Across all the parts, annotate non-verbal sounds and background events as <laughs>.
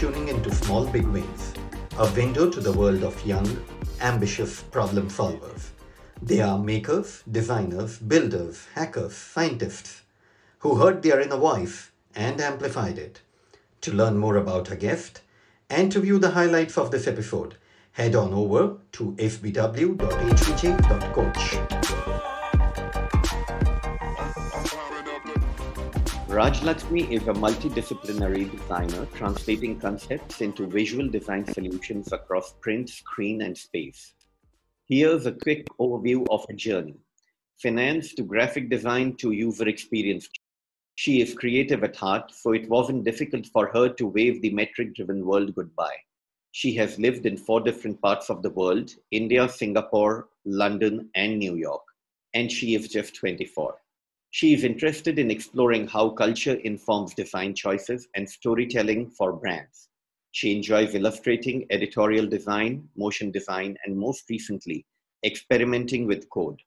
tuning into Small Big Wins, a window to the world of young, ambitious problem solvers. They are makers, designers, builders, hackers, scientists who heard their inner voice and amplified it. To learn more about our guest and to view the highlights of this episode, head on over to fbw.hvj.coach. Raj is a multidisciplinary designer translating concepts into visual design solutions across print, screen, and space. Here's a quick overview of her journey finance to graphic design to user experience. She is creative at heart, so it wasn't difficult for her to wave the metric driven world goodbye. She has lived in four different parts of the world India, Singapore, London, and New York. And she is just 24. She is interested in exploring how culture informs design choices and storytelling for brands. She enjoys illustrating, editorial design, motion design, and most recently, experimenting with code.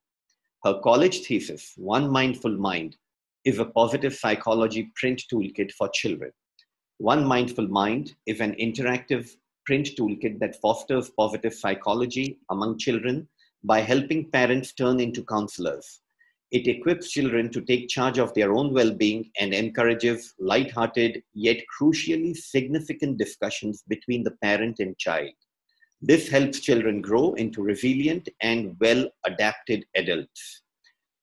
Her college thesis, One Mindful Mind, is a positive psychology print toolkit for children. One Mindful Mind is an interactive print toolkit that fosters positive psychology among children by helping parents turn into counselors. It equips children to take charge of their own well being and encourages light-hearted yet crucially significant discussions between the parent and child. This helps children grow into resilient and well adapted adults.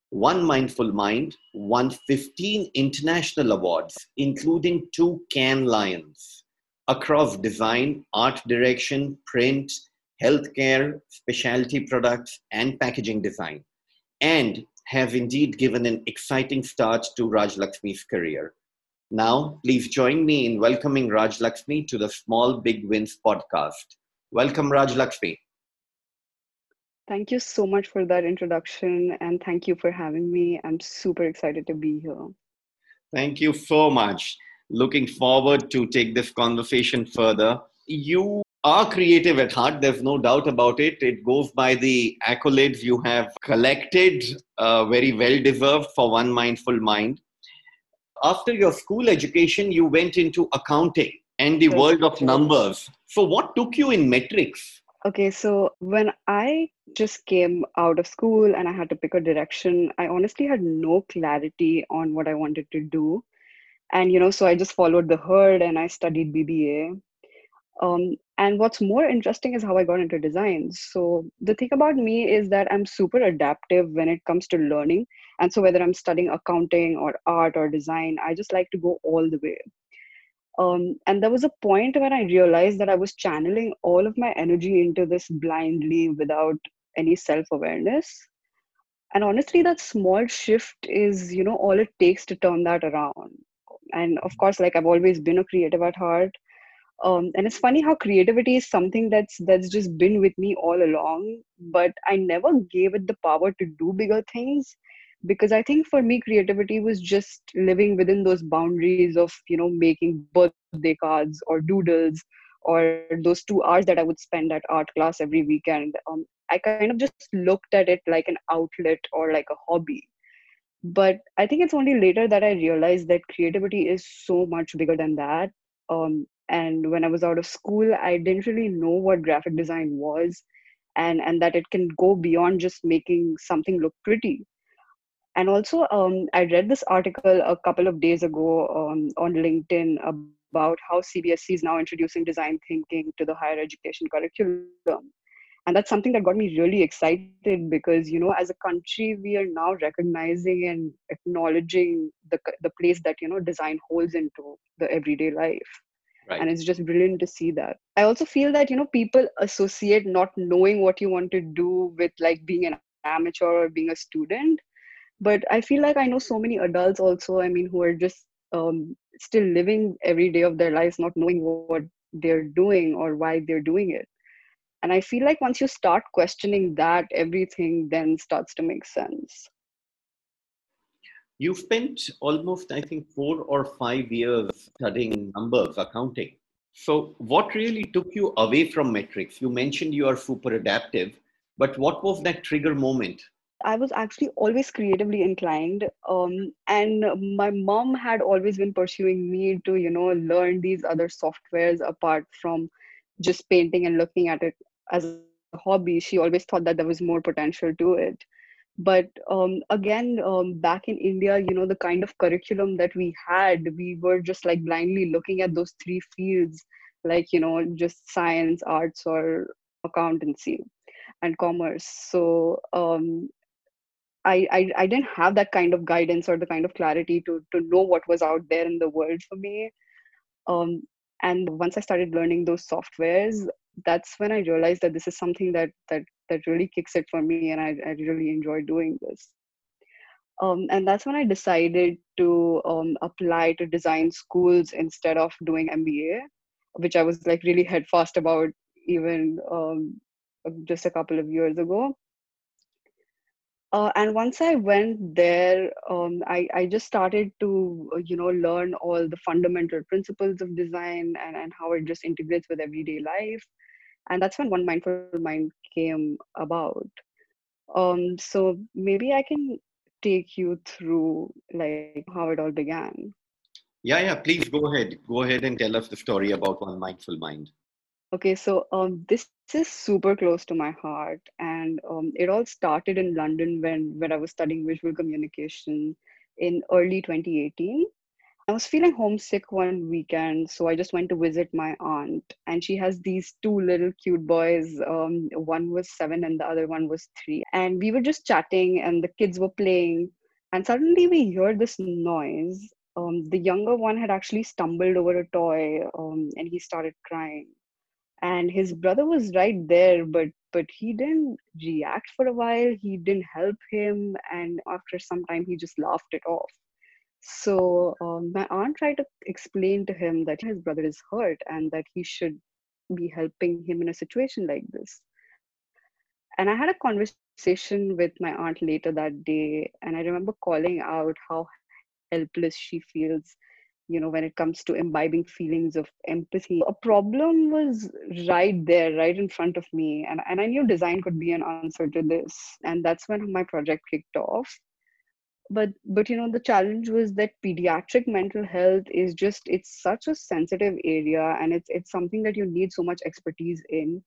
One Mindful Mind won 15 international awards, including two Cannes Lions, across design, art direction, print, healthcare, specialty products, and packaging design, and have indeed given an exciting start to Raj Lakshmi's career. Now, please join me in welcoming Raj Lakshmi to the Small Big Wins podcast. Welcome, Raj Lakshmi. Thank you so much for that introduction and thank you for having me. I'm super excited to be here. Thank you so much. Looking forward to take this conversation further. You are creative at heart. There's no doubt about it. It goes by the accolades you have collected, uh, very well deserved for One Mindful Mind. After your school education, you went into accounting and the Yes, world of numbers. So, what took you in metrics? Okay, so when I just came out of school and I had to pick a direction, I honestly had no clarity on what I wanted to do. And, you know, so I just followed the herd and I studied BBA. Um, and what's more interesting is how I got into design. So the thing about me is that I'm super adaptive when it comes to learning. And so whether I'm studying accounting or art or design, I just like to go all the way. Um, and there was a point when I realized that I was channeling all of my energy into this blindly without any self awareness. And honestly, that small shift is, you know, all it takes to turn that around. And of course, like I've always been a creative at heart. Um, and it's funny how creativity is something that's that's just been with me all along, but I never gave it the power to do bigger things because I think for me, creativity was just living within those boundaries of, you know, making birthday cards or doodles or those two hours that I would spend at art class every weekend. Um, I kind of just looked at it like an outlet or like a hobby. But I think it's only later that I realized that creativity is so much bigger than that. Um, and when I was out of school, I didn't really know what graphic design was and, and that it can go beyond just making something look pretty. And also um, i read this article a couple of days ago um, on linkedin about how CBSE is now introducing design thinking to the higher education curriculum. And that's something that got me really excited because you know as a country we are now recognizing and acknowledging the, the place that you know design holds into the everyday life Right. and it's just brilliant to see that. I also feel that you know people associate not knowing what you want to do with like being an amateur or being a student. But i feel like i know so many adults also i mean who are just um, still living every day of their lives not knowing what they're doing or why they're doing it. And i feel like once you start questioning that everything then starts to make sense You spent almost, I think, four or five years studying numbers, accounting. So, what really took you away from metrics? You mentioned you are super adaptive, but what was that trigger moment I was actually always creatively inclined. Um, and my mom had always been pursuing me to, you know, learn these other softwares apart from just painting and looking at it as a hobby. She always thought that there was more potential to it. But um, again, um, back in India, you know, the kind of curriculum that we had, we were just like blindly looking at those three fields, like, you know, just science, arts, or accountancy and commerce. So um, I, I I didn't have that kind of guidance or the kind of clarity to to know what was out there in the world for me. Um, and once I started learning those softwares, that's when I realized that this is something that that that really kicks it for me, and I, I really enjoy doing this. Um, and that's when I decided to um, apply to design schools instead of doing MBA, which I was like really headfast about even um, just a couple of years ago. Uh, and once I went there, um, I, I just started to, you know, learn all the fundamental principles of design and, and how it just integrates with everyday life. And that's when One Mindful Mind came about. Um, so maybe I can take you through like how it all began. Yeah, yeah, please go ahead. Go ahead and tell us the story about One Mindful Mind. Okay, so um, this is super close to my heart, and um, it all started in London when when I was studying visual communication in early 2018. I was feeling homesick one weekend, so I just went to visit my aunt, and she has these two little cute boys. Um, one was seven, and the other one was three, and we were just chatting, and the kids were playing, and suddenly we heard this noise. Um, the younger one had actually stumbled over a toy, um, and he started crying and his brother was right there but but he didn't react for a while he didn't help him and after some time he just laughed it off so um, my aunt tried to explain to him that his brother is hurt and that he should be helping him in a situation like this. And i had a conversation with my aunt later that day and i remember calling out how helpless she feels you know when it comes to imbibing feelings of empathy. A problem was right there right in front of me and, and i knew design could be an answer to this and that's when my project kicked off but but you know the challenge was that pediatric mental health is just it's such a sensitive area and it's it's something that you need so much expertise in.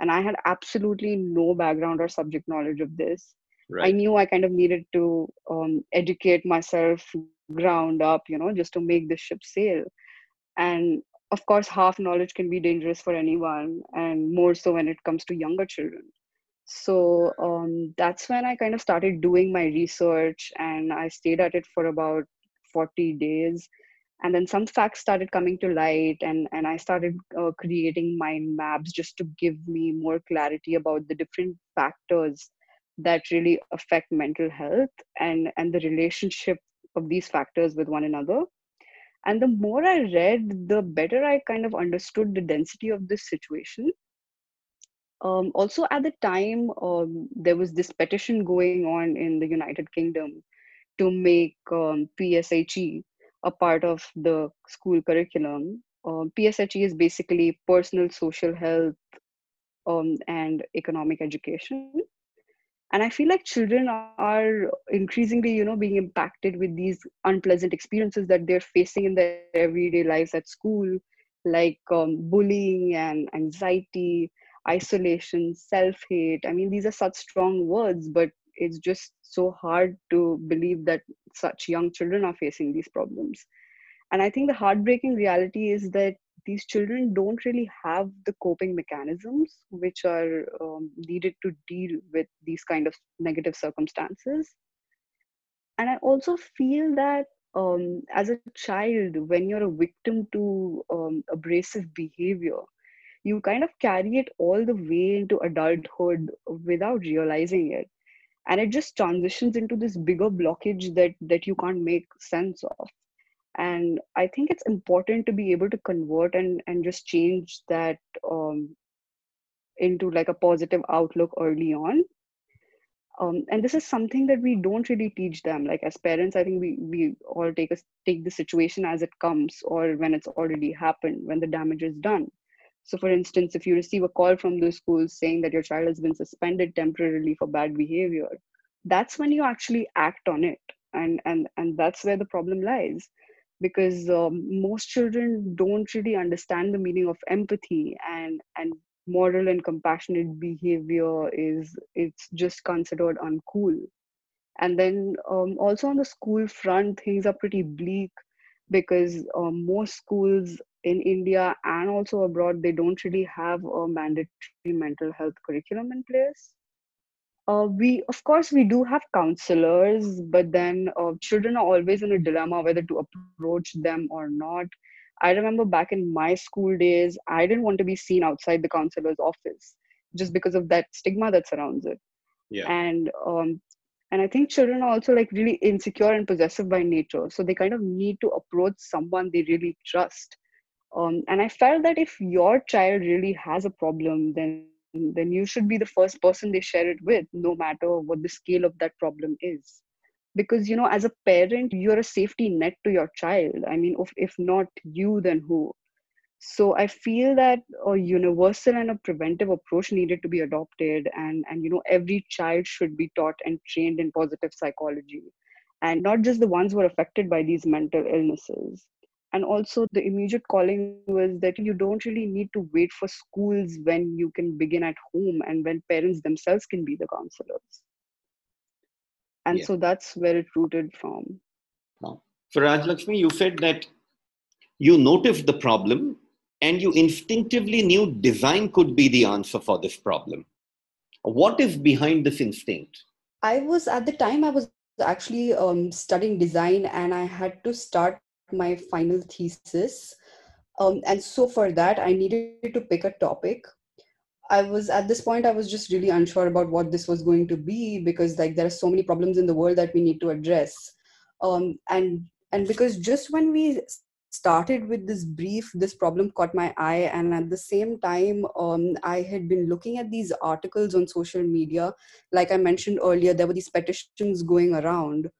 And i had absolutely no background or subject knowledge of this. Right. i knew i kind of needed to um, educate myself ground up you know just to make the ship sail. And of course half knowledge can be dangerous for anyone and more so when it comes to younger children so um, that's when i kind of started doing my research and i stayed at it for about 40 days. And then some facts started coming to light and, and i started uh, creating mind maps just to give me more clarity about the different factors that really affect mental health and and the relationship of these factors with one another. And the more i read the better i kind of understood the density of this situation um, also at the time um, there was this petition going on in the united kingdom to make um, pshe a part of the school curriculum. Um, pshe is basically personal social health um, and economic education. And i feel like children are increasingly you know being impacted with these unpleasant experiences that they're facing in their everyday lives at school like um, bullying and anxiety isolation self-hate. I mean these are such strong words but it's just so hard to believe that such young children are facing these problems. And i think the heartbreaking reality is that these children don't really have the coping mechanisms which are um, needed to deal with these kind of negative circumstances. And i also feel that um, as a child when you're a victim to um, abrasive behavior you kind of carry it all the way into adulthood without realizing it. And it just transitions into this bigger blockage that that you can't make sense of. And i think it's important to be able to convert and and just change that um, into like a positive outlook early on. Um, and this is something that we don't really teach them. Like as parents i think we we all take us take the situation as it comes or when it's already happened when the damage is done so for instance if you receive a call from the school saying that your child has been suspended temporarily for bad behavior that's when you actually act on it. And and and that's where the problem lies. Because um, most children don't really understand the meaning of empathy and and moral and compassionate behavior is it's just considered uncool. And then um, also on the school front things are pretty bleak because um, most schools in india and also abroad they don't really have a mandatory mental health curriculum in place. Uh, we of course we do have counselors but then uh, children are always in a dilemma whether to approach them or not. I remember back in my school days i didn't want to be seen outside the counselor's office just because of that stigma that surrounds it. Yeah. And um, and i think children are also like really insecure and possessive by nature so they kind of need to approach someone they really trust um, and i felt that if your child really has a problem then then you should be the first person they share it with no matter what the scale of that problem is. Because you know as a parent you're a safety net to your child. I mean if, if not you then who? So i feel that a universal and a preventive approach needed to be adopted and and you know every child should be taught and trained in positive psychology and not just the ones who are affected by these mental illnesses and also the immediate calling was that you don't really need to wait for schools when you can begin at home and when parents themselves can be the counselors. And yeah. so that's where it rooted from. Now for rajlakshmi you said that you noticed the problem and you instinctively knew design could be the answer for this problem. What is behind this instinct? I was at the time i was actually um, studying design and i had to start my final thesis. Um, and so for that, I needed to pick a topic. I was at this point, I was just really unsure about what this was going to be because like there are so many problems in the world that we need to address. Um, and and because just when we started with this brief, this problem caught my eye, and at the same time, um, I had been looking at these articles on social media. Like I mentioned earlier, there were these petitions going around,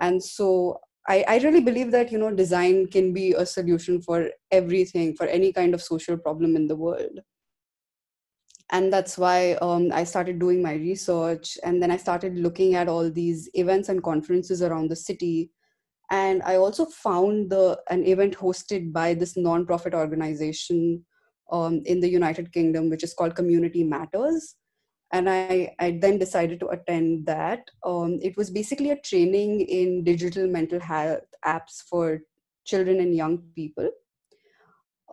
and so I, I really believe that you know design can be a solution for everything for any kind of social problem in the world. And that's why um, i started doing my research and then i started looking at all these events and conferences around the city. And i also found the an event hosted by this non-profit organization um, in the united kingdom which is called community matters and I, I then decided to attend that. Um, it was basically a training in digital mental health apps for children and young people.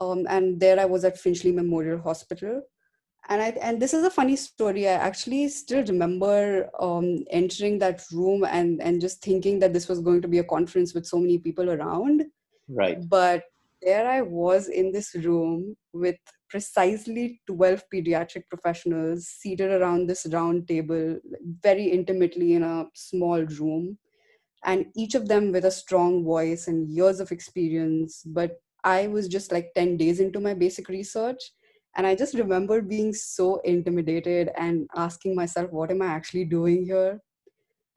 Um, and there I was at Finchley Memorial Hospital. And I and this is a funny story. I actually still remember um, entering that room and and just thinking that this was going to be a conference with so many people around. Right. But there I was in this room with precisely 12 pediatric professionals seated around this round table, very intimately in a small room, and each of them with a strong voice and years of experience. But I was just like 10 days into my basic research. And I just remember being so intimidated and asking myself, what am I actually doing here?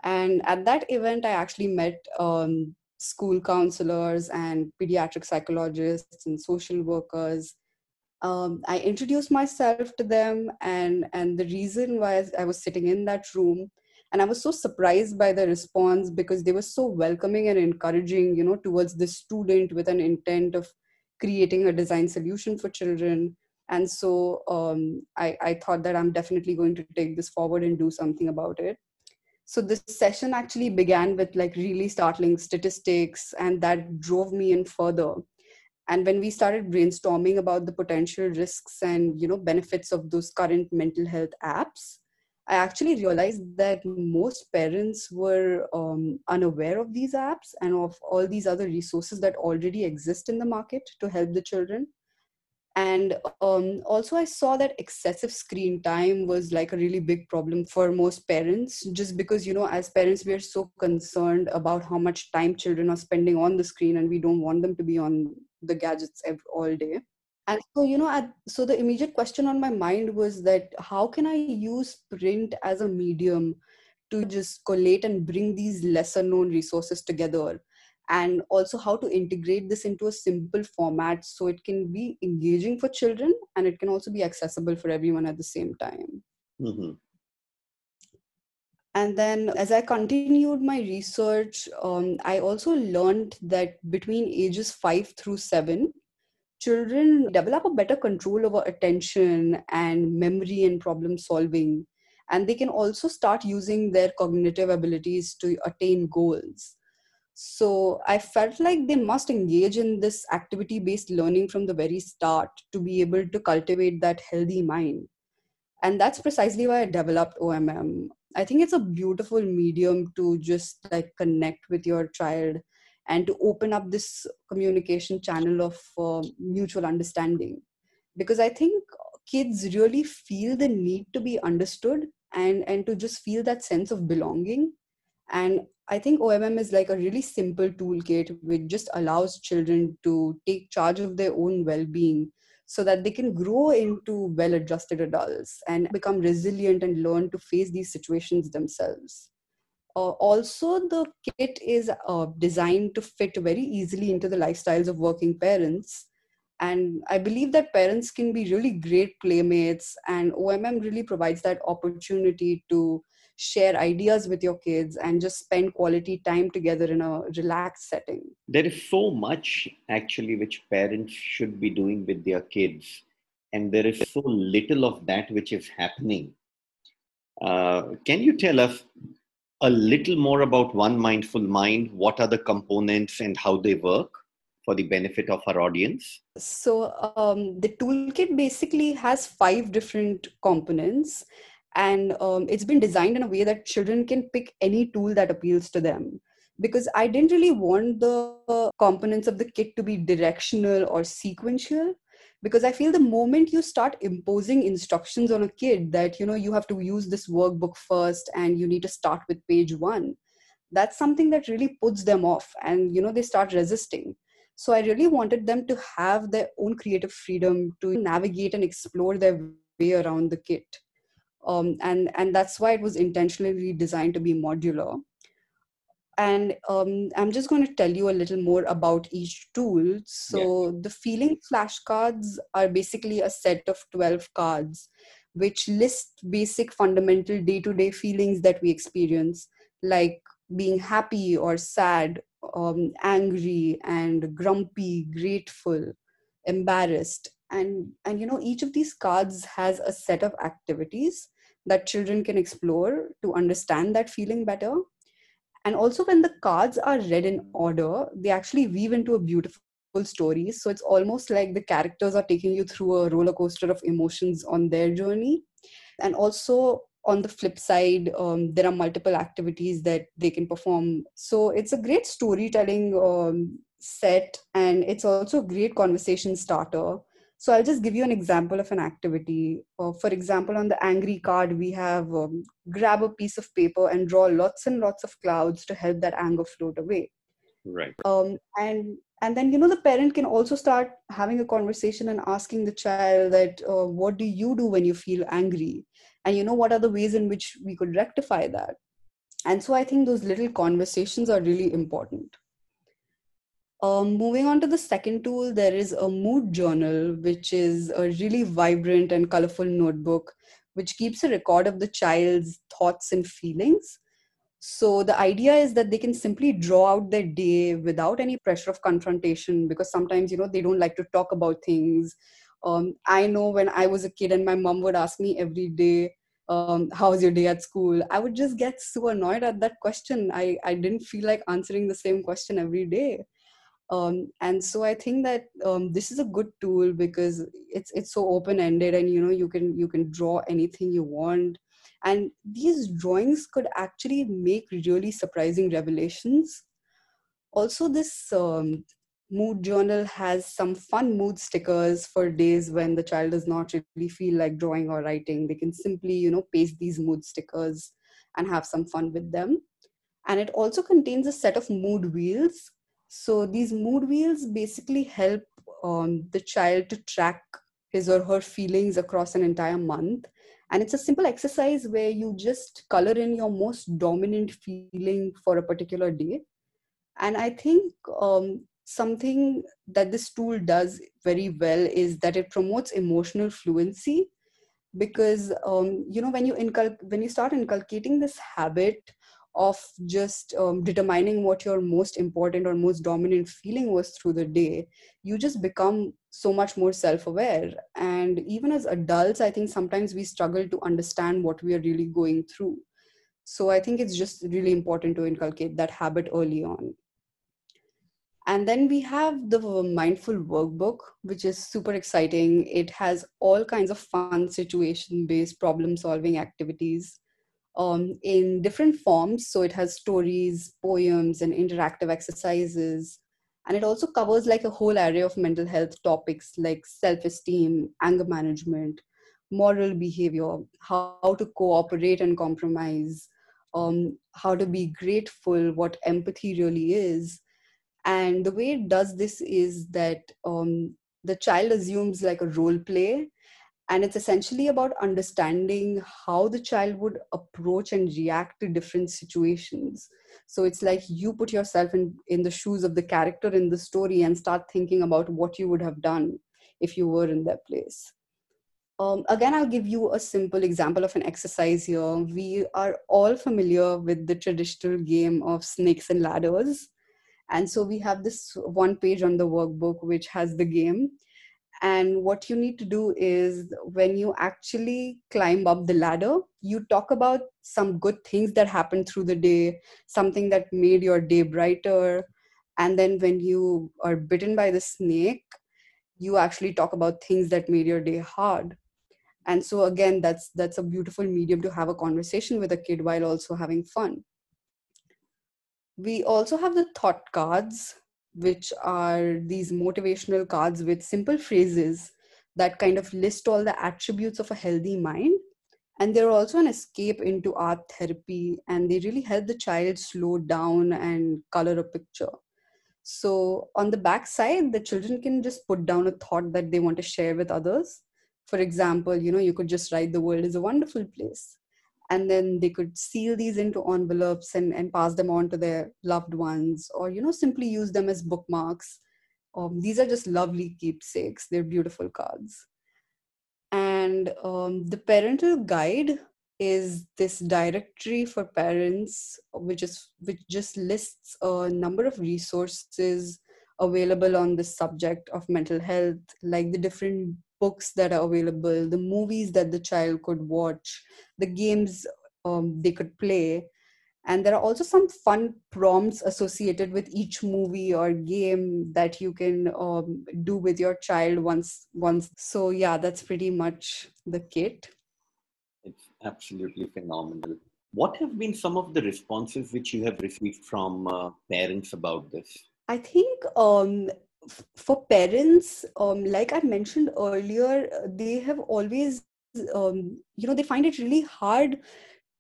And at that event, I actually met um, school counselors and pediatric psychologists and social workers um, i introduced myself to them and and the reason why i was sitting in that room and i was so surprised by the response because they were so welcoming and encouraging you know towards the student with an intent of creating a design solution for children. And so um, I, I thought that i'm definitely going to take this forward and do something about it. So this session actually began with like really startling statistics and that drove me in further and when we started brainstorming about the potential risks and you know benefits of those current mental health apps i actually realized that most parents were um, unaware of these apps and of all these other resources that already exist in the market to help the children. And um, also i saw that excessive screen time was like a really big problem for most parents just because you know as parents we are so concerned about how much time children are spending on the screen and we don't want them to be on the gadgets every, all day. And so you know at, so the immediate question on my mind was that how can i use print as a medium to just collate and bring these lesser known resources together? And also how to integrate this into a simple format so it can be engaging for children and it can also be accessible for everyone at the same time. Mm-hmm. And then as i continued my research um, i also learned that between ages 5 through 7 children develop a better control over attention and memory and problem solving. And they can also start using their cognitive abilities to attain goals. So i felt like they must engage in this activity based learning from the very start to be able to cultivate that healthy mind. And that's precisely why i developed omm i think it's a beautiful medium to just like connect with your child and to open up this communication channel of uh, mutual understanding. Because i think kids really feel the need to be understood and and to just feel that sense of belonging. And i think omm is like a really simple toolkit which just allows children to take charge of their own well-being so that they can grow into well adjusted adults and become resilient and learn to face these situations themselves. Uh, also the kit is uh, designed to fit very easily into the lifestyles of working parents. And i believe that parents can be really great playmates and omm really provides that opportunity to share ideas with your kids and just spend quality time together in a relaxed setting? There is so much actually which parents should be doing with their kids. And there is so little of that which is happening. Uh, can you tell us a little more about one mindful mind? What are the components and how they work for the benefit of our audience? So, um, the toolkit basically has five different components, and um, it's been designed in a way that children can pick any tool that appeals to them. Because I didn't really want the components of the kit to be directional or sequential. Because I feel the moment you start imposing instructions on a kid that, you know, you have to use this workbook first and you need to start with page one, that's something that really puts them off and, you know, they start resisting so I really wanted them to have their own creative freedom to navigate and explore their way around the kit. Um, and, and that's why it was intentionally designed to be modular. And um, I'm just going to tell you a little more about each tool. So yeah. the feeling flashcards are basically a set of 12 cards which list basic fundamental day-to-day feelings that we experience like being happy or sad um, angry and grumpy grateful embarrassed and and you know each of these cards has a set of activities that children can explore to understand that feeling better. And also when the cards are read in order they actually weave into a beautiful story. So it's almost like the characters are taking you through a roller coaster of emotions on their journey. And also on the flip side um, there are multiple activities that they can perform. So it's a great storytelling um, set and it's also a great conversation starter so i'll just give you an example of an activity. Uh, for example on the angry card we have um, grab a piece of paper and draw lots and lots of clouds to help that anger float away. Right. Um, and and then you know the parent can also start having a conversation and asking the child that uh, what do you do when you feel angry? And you know what are the ways in which we could rectify that? And so i think those little conversations are really important um, moving on to the second tool there is a mood journal which is a really vibrant and colorful notebook which keeps a record of the child's thoughts and feelings. So the idea is that they can simply draw out their day without any pressure of confrontation because sometimes you know they don't like to talk about things. Um, i know when i was a kid and my mom would ask me every day um, how was your day at school? I would just get so annoyed at that question. I, I didn't feel like answering the same question every day um, and so i think that um, this is a good tool because it's it's so open ended and you know you can you can draw anything you want. And these drawings could actually make really surprising revelations. Also this um, mood journal has some fun mood stickers for days when the child does not really feel like drawing or writing. They can simply you know paste these mood stickers and have some fun with them. And it also contains a set of mood wheels so these mood wheels basically help um, the child to track his or her feelings across an entire month. And it's a simple exercise where you just color in your most dominant feeling for a particular day. And i think um, something that this tool does very well is that it promotes emotional fluency because um, you know when you when you start inculcating this habit of just um, determining what your most important or most dominant feeling was through the day you just become so much more self-aware. And even as adults i think sometimes we struggle to understand what we are really going through. So i think it's just really important to inculcate that habit early on. And then we have the mindful workbook which is super exciting. It has all kinds of fun situation based problem solving activities um, in different forms. So it has stories poems and interactive exercises. And it also covers like a whole array of mental health topics like self-esteem anger management moral behavior how to cooperate and compromise um, how to be grateful what empathy really is. And the way it does this is that um, the child assumes like a role play and it's essentially about understanding how the child would approach and react to different situations. So it's like you put yourself in in the shoes of the character in the story and start thinking about what you would have done if you were in their place. Um, again i'll give you a simple example of an exercise here. We are all familiar with the traditional game of snakes and ladders. And so we have this one page on the workbook which has the game and what you need to do is when you actually climb up the ladder you talk about some good things that happened through the day something that made your day brighter. And then when you are bitten by the snake you actually talk about things that made your day hard. And so again that's that's a beautiful medium to have a conversation with a kid while also having fun. We also have the thought cards which are these motivational cards with simple phrases that kind of list all the attributes of a healthy mind. And they're also an escape into art therapy and they really help the child slow down and color a picture. So on the back side the children can just put down a thought that they want to share with others. For example you know you could just write the world is a wonderful place and then they could seal these into envelopes and, and pass them on to their loved ones or you know simply use them as bookmarks. Um, these are just lovely keepsakes. They're beautiful cards. And um, the parental guide is this directory for parents which is which just lists a number of resources available on the subject of mental health like the different books that are available, the movies that the child could watch, the games um, they could play. And there are also some fun prompts associated with each movie or game that you can um, do with your child once. Once, so yeah, that's pretty much the kit. It's absolutely phenomenal. What have been some of the responses which you have received from uh, parents about this? I think um, for parents, um, like I mentioned earlier, they have always, um, you know, they find it really hard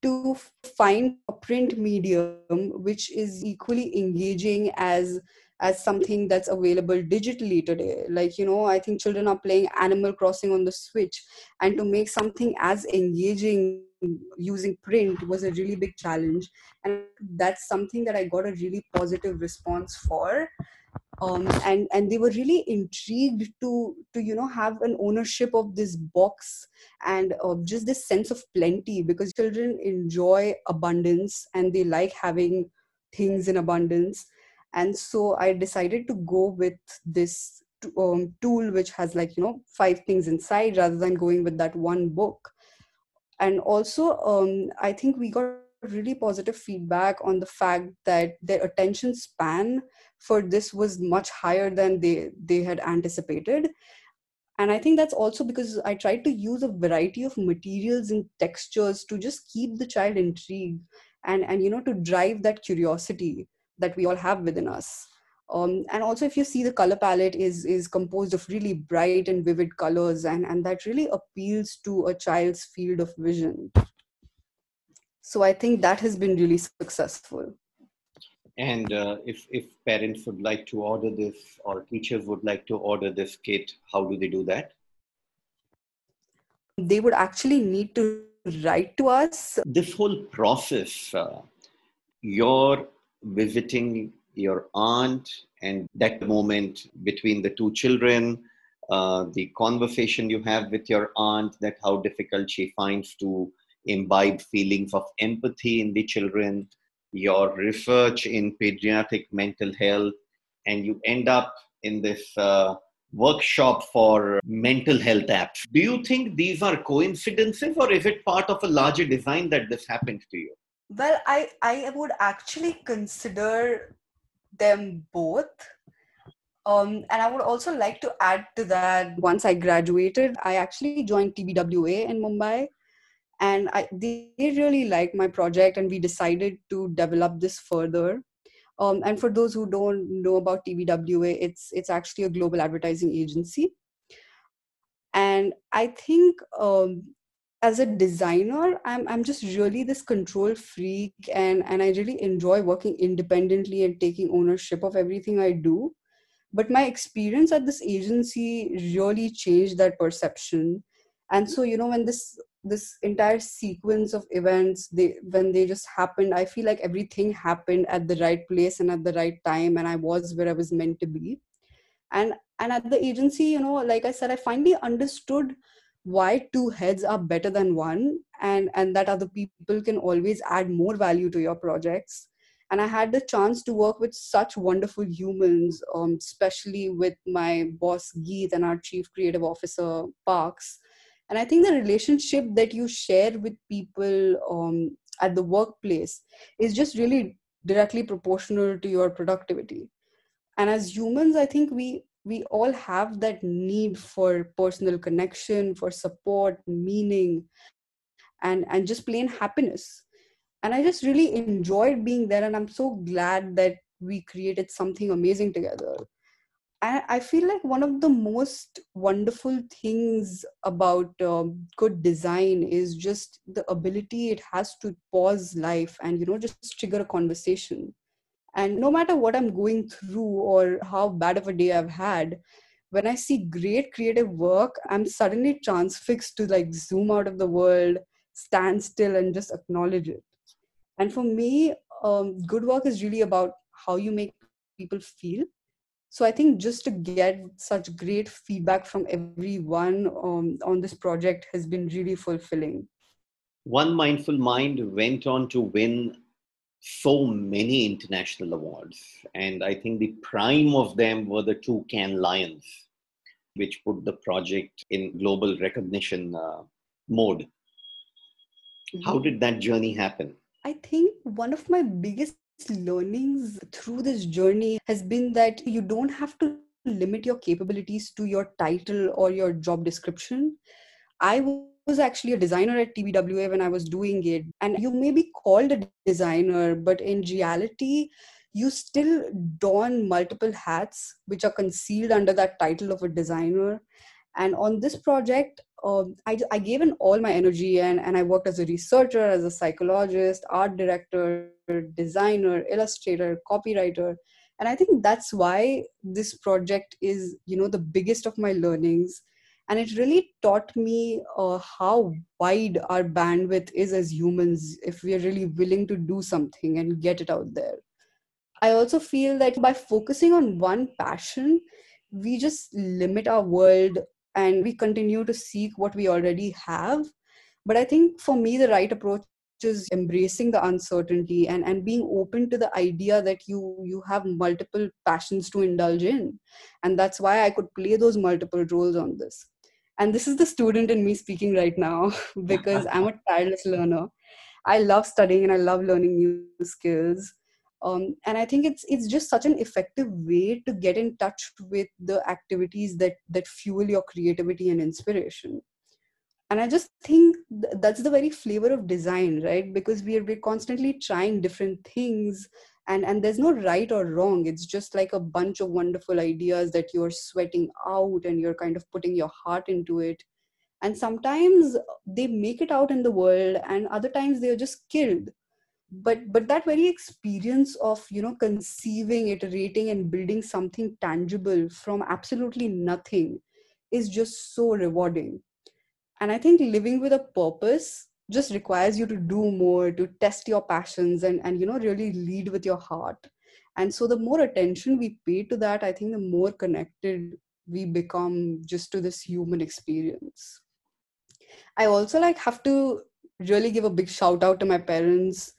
to find a print medium which is equally engaging as as something that's available digitally today. Like you know i think children are playing animal crossing on the switch and to make something as engaging using print was a really big challenge. And that's something that i got a really positive response for um, and and they were really intrigued to to you know have an ownership of this box and uh, just this sense of plenty because children enjoy abundance and they like having things in abundance. And so i decided to go with this um, tool which has like you know five things inside rather than going with that one book. And also um, i think we got really positive feedback on the fact that their attention span for this was much higher than they they had anticipated. And i think that's also because i tried to use a variety of materials and textures to just keep the child intrigued and and you know to drive that curiosity that we all have within us. Um, and also if you see the color palette is is composed of really bright and vivid colors and and that really appeals to a child's field of vision. So i think that has been really successful and uh, if, if parents would like to order this or teachers would like to order this kit, how do they do that? They would actually need to write to us. This whole process, uh, you're visiting your aunt and that moment between the two children, uh, the conversation you have with your aunt, that how difficult she finds to imbibe feelings of empathy in the children, your research in pediatric mental health, and you end up in this uh, workshop for mental health apps. Do you think these are coincidences or is it part of a larger design that this happened to you? Well, I, I would actually consider them both. Um, and I would also like to add to that once I graduated, I actually joined TBWA in Mumbai. And I, they really liked my project, and we decided to develop this further. Um, and for those who don't know about TBWA, it's it's actually a global advertising agency. And I think um, as a designer, I'm I'm just really this control freak, and and I really enjoy working independently and taking ownership of everything I do. But my experience at this agency really changed that perception. And so, you know, when this this entire sequence of events they when they just happened i feel like everything happened at the right place and at the right time and i was where i was meant to be. And and at the agency you know like i said i finally understood why two heads are better than one and and that other people can always add more value to your projects. And i had the chance to work with such wonderful humans um, especially with my boss geet and our chief creative officer parks and i think the relationship that you share with people um, at the workplace is just really directly proportional to your productivity. And as humans i think we we all have that need for personal connection for support meaning and and just plain happiness. And i just really enjoyed being there and i'm so glad that we created something amazing together I, feel like one of the most wonderful things about um, good design is just the ability it has to pause life and you know just trigger a conversation. And no matter what i'm going through or how bad of a day i've had when i see great creative work i'm suddenly transfixed to like zoom out of the world stand still and just acknowledge it. And for me um, good work is really about how you make people feel so i think just to get such great feedback from everyone um, on this project has been really fulfilling. One mindful mind went on to win so many international awards and i think the prime of them were the two Cannes Lions which put the project in global recognition uh, mode. How mm-hmm. did that journey happen? I think one of my biggest learnings through this journey has been that you don't have to limit your capabilities to your title or your job description. I was actually a designer at TBWA when I was doing it, and you may be called a designer, but in reality, you still don multiple hats which are concealed under that title of a designer. And on this project, um, I, I gave in all my energy and, and I worked as a researcher, as a psychologist, art director, designer, illustrator, copywriter. And I think that's why this project is, you know, the biggest of my learnings. And it really taught me uh, how wide our bandwidth is as humans if we are really willing to do something and get it out there. I also feel that by focusing on one passion, we just limit our world and we continue to seek what we already have. But i think for me the right approach is embracing the uncertainty and and being open to the idea that you you have multiple passions to indulge in. And that's why i could play those multiple roles on this. And this is the student in me speaking right now <laughs> because <laughs> i'm a tireless learner. I love studying and i love learning new skills um, and i think it's it's just such an effective way to get in touch with the activities that that fuel your creativity and inspiration. And i just think th- that's the very flavor of design right? Because we are we're constantly trying different things and and there's no right or wrong. It's just like a bunch of wonderful ideas that you're sweating out and you're kind of putting your heart into it. And sometimes they make it out in the world and other times they're just killed but but that very experience of you know conceiving iterating and building something tangible from absolutely nothing is just so rewarding. And i think living with a purpose just requires you to do more to test your passions and and you know really lead with your heart. And so the more attention we pay to that i think the more connected we become just to this human experience. I also like have to really give a big shout out to my parents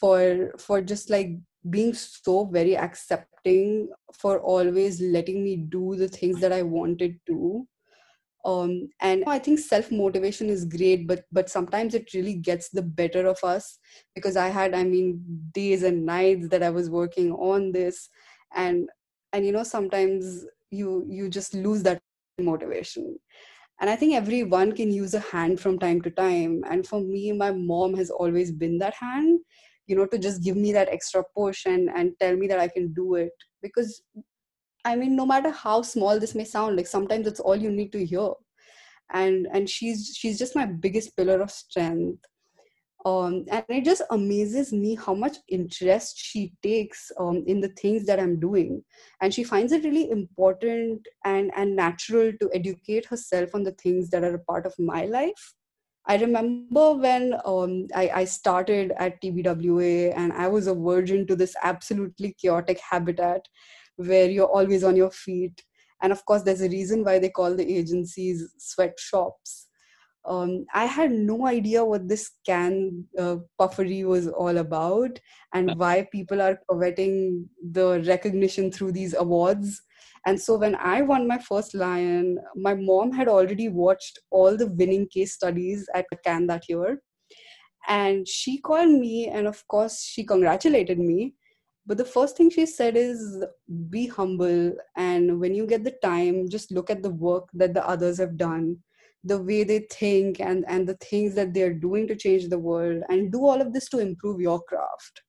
for for just like being so very accepting for always letting me do the things that i wanted to. Um, and i think self motivation is great but but sometimes it really gets the better of us because i had i mean days and nights that i was working on this and and you know sometimes you you just lose that motivation. And i think everyone can use a hand from time to time and for me my mom has always been that hand you know to just give me that extra push and and tell me that i can do it. Because i mean no matter how small this may sound like sometimes it's all you need to hear. And and she's she's just my biggest pillar of strength. Um, and it just amazes me how much interest she takes um, in the things that i'm doing. And she finds it really important and and natural to educate herself on the things that are a part of my life I remember when um, I, I, started at TBWA and I was a virgin to this absolutely chaotic habitat where you're always on your feet. And of course, there's a reason why they call the agencies sweatshops. Um, I had no idea what this Cannes uh, puffery was all about and why people are coveting the recognition through these awards and so when I won my first Lion, my mom had already watched all the winning case studies at Cannes that year. And she called me, and of course, she congratulated me. But the first thing she said is be humble. And when you get the time, just look at the work that the others have done, the way they think, and, and the things that they're doing to change the world, and do all of this to improve your craft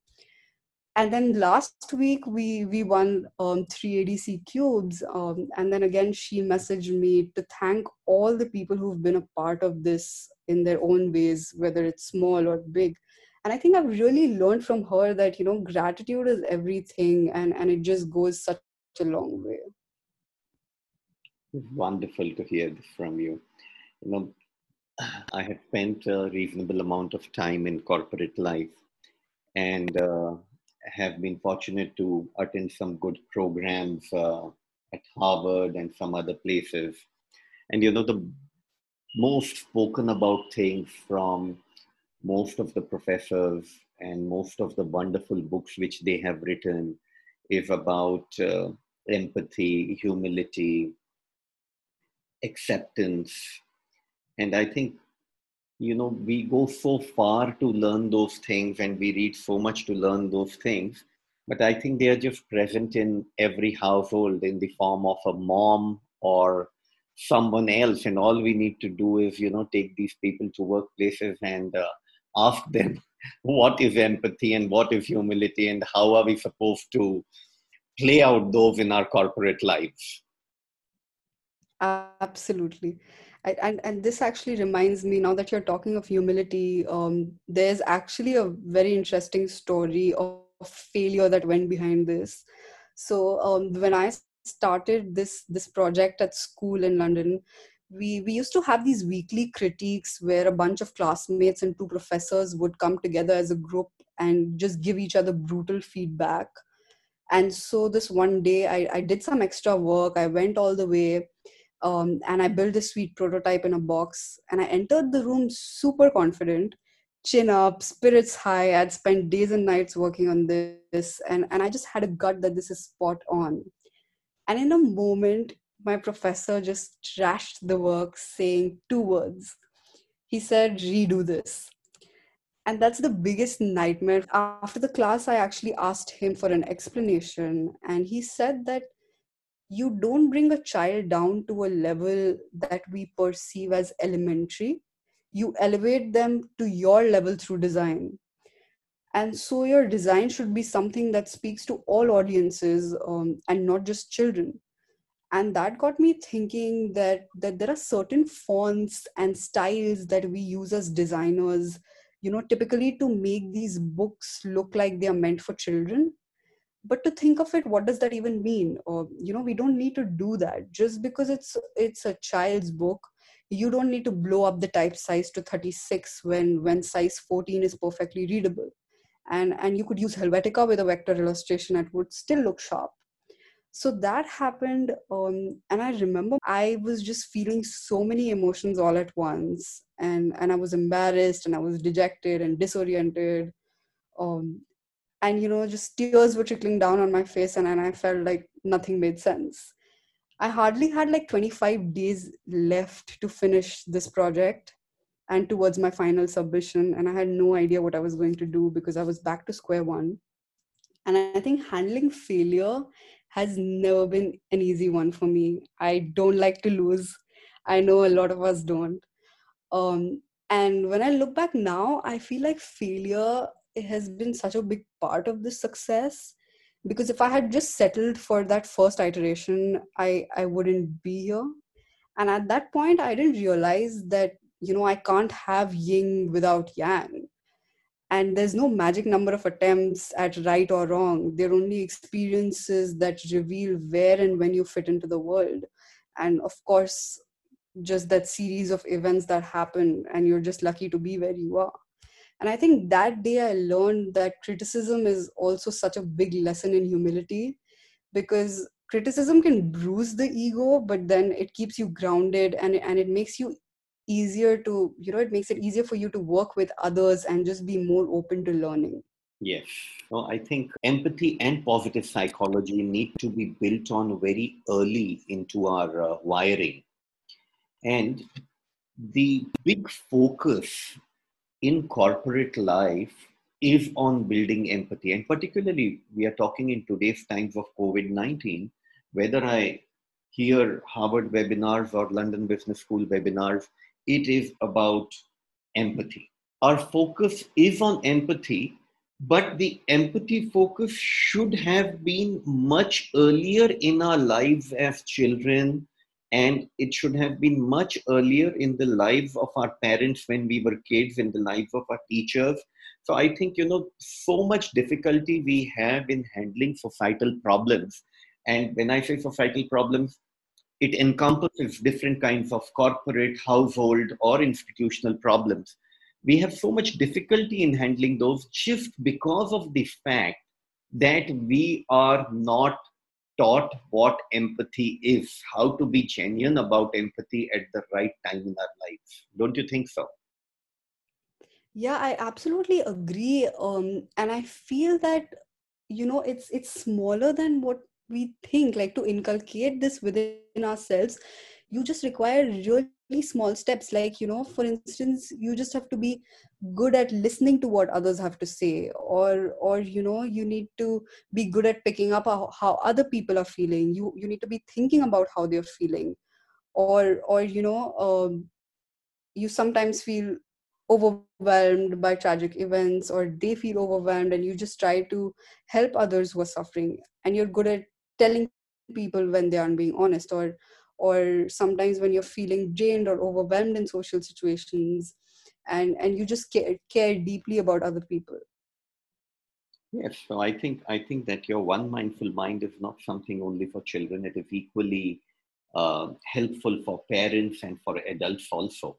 and then last week we we won um, three ADC cubes, um, and then again she messaged me to thank all the people who've been a part of this in their own ways, whether it's small or big. And I think I've really learned from her that you know gratitude is everything, and and it just goes such a long way. Wonderful to hear this from you. You know, I have spent a reasonable amount of time in corporate life, and uh, have been fortunate to attend some good programs uh, at Harvard and some other places. And you know, the most spoken about things from most of the professors and most of the wonderful books which they have written is about uh, empathy, humility, acceptance. And I think you know we go so far to learn those things and we read so much to learn those things. But i think they are just present in every household in the form of a mom or someone else. And all we need to do is you know take these people to workplaces and uh, ask them <laughs> what is empathy and what is humility and how are we supposed to play out those in our corporate lives. Absolutely and and this actually reminds me now that you're talking of humility um, there's actually a very interesting story of failure that went behind this. So um, when i started this this project at school in london we we used to have these weekly critiques where a bunch of classmates and two professors would come together as a group and just give each other brutal feedback. And so this one day I, I did some extra work. I went all the way um, and I built a sweet prototype in a box. And I entered the room super confident, chin up, spirits high. I'd spent days and nights working on this, and, and I just had a gut that this is spot on. And in a moment, my professor just trashed the work, saying two words. He said, redo this. And that's the biggest nightmare. After the class, I actually asked him for an explanation, and he said that you don't bring a child down to a level that we perceive as elementary. You elevate them to your level through design. And so your design should be something that speaks to all audiences um, and not just children. And that got me thinking that that there are certain fonts and styles that we use as designers you know typically to make these books look like they are meant for children but to think of it what does that even mean? Or you know we don't need to do that. Just because it's it's a child's book you don't need to blow up the type size to 36 when when size 14 is perfectly readable. And and you could use helvetica with a vector illustration it would still look sharp. So that happened um, and i remember i was just feeling so many emotions all at once and and i was embarrassed and i was dejected and disoriented um, and you know just tears were trickling down on my face and, and i felt like nothing made sense. I hardly had like 25 days left to finish this project and towards my final submission and i had no idea what i was going to do because i was back to square one. And i think handling failure has never been an easy one for me. I don't like to lose. I know a lot of us don't. Um, and when i look back now i feel like failure has been such a big part of this success. Because if i had just settled for that first iteration i i wouldn't be here. And at that point i didn't realize that you know i can't have yin without yang. And there's no magic number of attempts at right or wrong. They're only experiences that reveal where and when you fit into the world. And of course just that series of events that happen and you're just lucky to be where you are and i think that day i learned that criticism is also such a big lesson in humility because criticism can bruise the ego but then it keeps you grounded and and it makes you easier to you know it makes it easier for you to work with others and just be more open to learning. Yes. So i think empathy and positive psychology need to be built on very early into our uh, wiring. And the big focus in corporate life is on building empathy. And particularly, we are talking in today's times of COVID 19, whether I hear Harvard webinars or London Business School webinars, it is about empathy. Our focus is on empathy, but the empathy focus should have been much earlier in our lives as children and it should have been much earlier in the life of our parents when we were kids in the life of our teachers. So i think you know so much difficulty we have in handling societal problems. And when i say societal problems it encompasses different kinds of corporate household or institutional problems. We have so much difficulty in handling those just because of the fact that we are not taught what empathy is, how to be genuine about empathy at the right time in our lives. Don't you think so? Yeah, I absolutely agree. Um, and I feel that you know it's it's smaller than what we think. Like to inculcate this within ourselves, you just require really small steps. Like you know for instance you just have to be good at listening to what others have to say or or you know you need to be good at picking up how, how other people are feeling. You you need to be thinking about how they're feeling or or you know um, you sometimes feel overwhelmed by tragic events or they feel overwhelmed and you just try to help others who are suffering and you're good at telling people when they aren't being honest or or sometimes when you're feeling drained or overwhelmed in social situations and and you just care, care deeply about other people. Yes so i think i think that your one mindful mind is not something only for children. It is equally uh, helpful for parents and for adults also.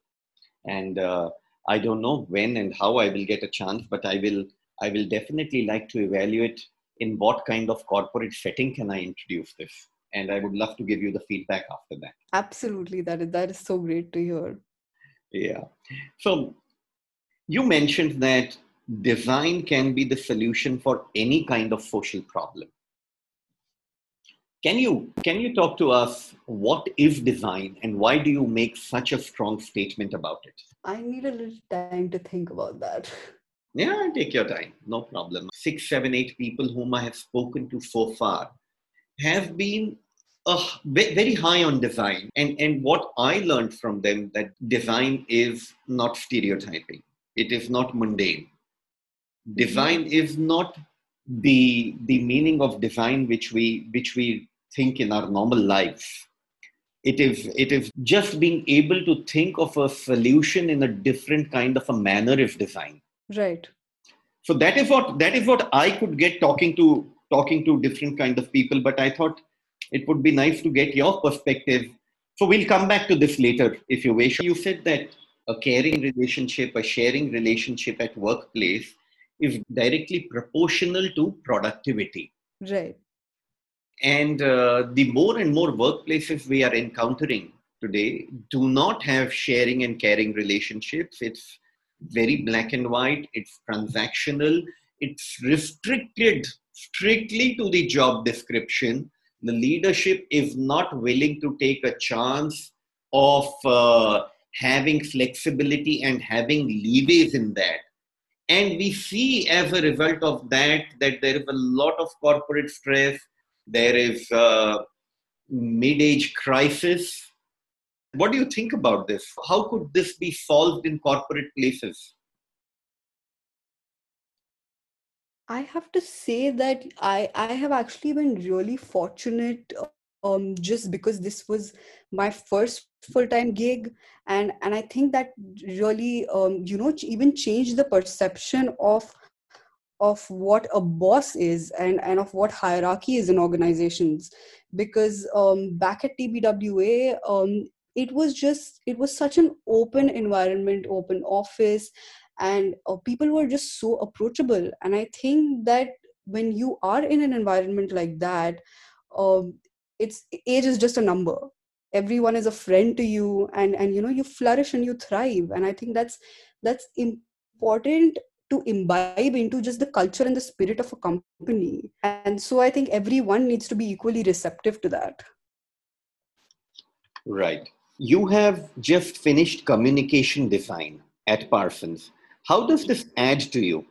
And uh, i don't know when and how i will get a chance but i will i will definitely like to evaluate in what kind of corporate setting can i introduce this and i would love to give you the feedback after that. Absolutely. That is that is so great to hear. Yeah. So you mentioned that design can be the solution for any kind of social problem. Can you can you talk to us what is design and why do you make such a strong statement about it? I need a little time to think about that. <laughs> Yeah take your time. No problem. Six seven eight people whom i have spoken to so far have been uh, very high on design. And, and what I learned from them that design is not stereotyping. It is not mundane. Design mm-hmm. is not the the meaning of design which we which we think in our normal life. It is it is just being able to think of a solution in a different kind of a manner is design. Right. So that is what that is what I could get talking to talking to different kind of people. But I thought it would be nice to get your perspective. So we'll come back to this later if you wish. You said that a caring relationship, a sharing relationship at workplace is directly proportional to productivity. Right. And uh, the more and more workplaces we are encountering today do not have sharing and caring relationships. It's very black and white, it's transactional, it's restricted strictly to the job description. The leadership is not willing to take a chance of uh, having flexibility and having leeways in that. And we see as a result of that that there is a lot of corporate stress, there is a mid-age crisis. What do you think about this? How could this be solved in corporate places? I have to say that I I have actually been really fortunate um just because this was my first full-time gig and and I think that really um you know even changed the perception of of what a boss is and and of what hierarchy is in organizations. Because um back at TBWA um it was just it was such an open environment open office and uh, people were just so approachable and i think that when you are in an environment like that um, it's age is just a number. Everyone is a friend to you and and you know you flourish and you thrive and i think that's that's important to imbibe into just the culture and the spirit of a company. And so i think everyone needs to be equally receptive to that. Right. You have just finished communication design at parsons how does this add to you?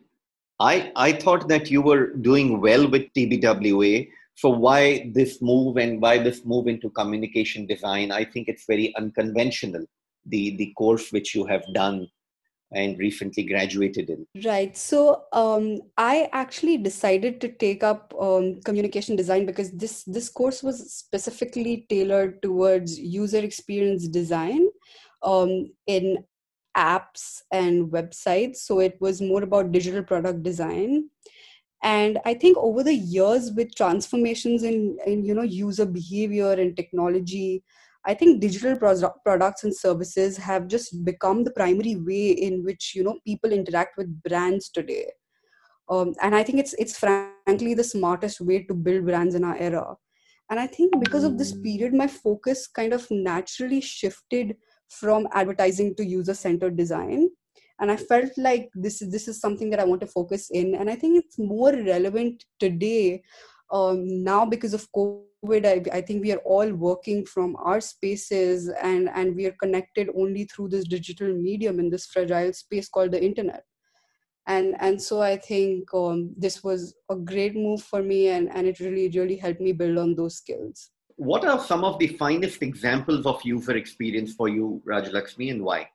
I, I thought that you were doing well with TBWA. So why this move and why this move into communication design? I think it's very unconventional, the, the course which you have done and recently graduated in. Right. So um, I actually decided to take up um, communication design because this this course was specifically tailored towards user experience design um, in apps and websites. So it was more about digital product design. And i think over the years with transformations in, in you know user behavior and technology i think digital pro- products and services have just become the primary way in which you know people interact with brands today. Um, and i think it's it's frankly the smartest way to build brands in our era. And i think because of this period my focus kind of naturally shifted from advertising to user centered design. And i felt like this is this is something that i want to focus in. And i think it's more relevant today um, now because of covid I, I think we are all working from our spaces and and we are connected only through this digital medium in this fragile space called the internet. And and so i think um, this was a great move for me and and it really really helped me build on those skills what are some of the finest examples of user experience for you, Rajalakshmi, and why?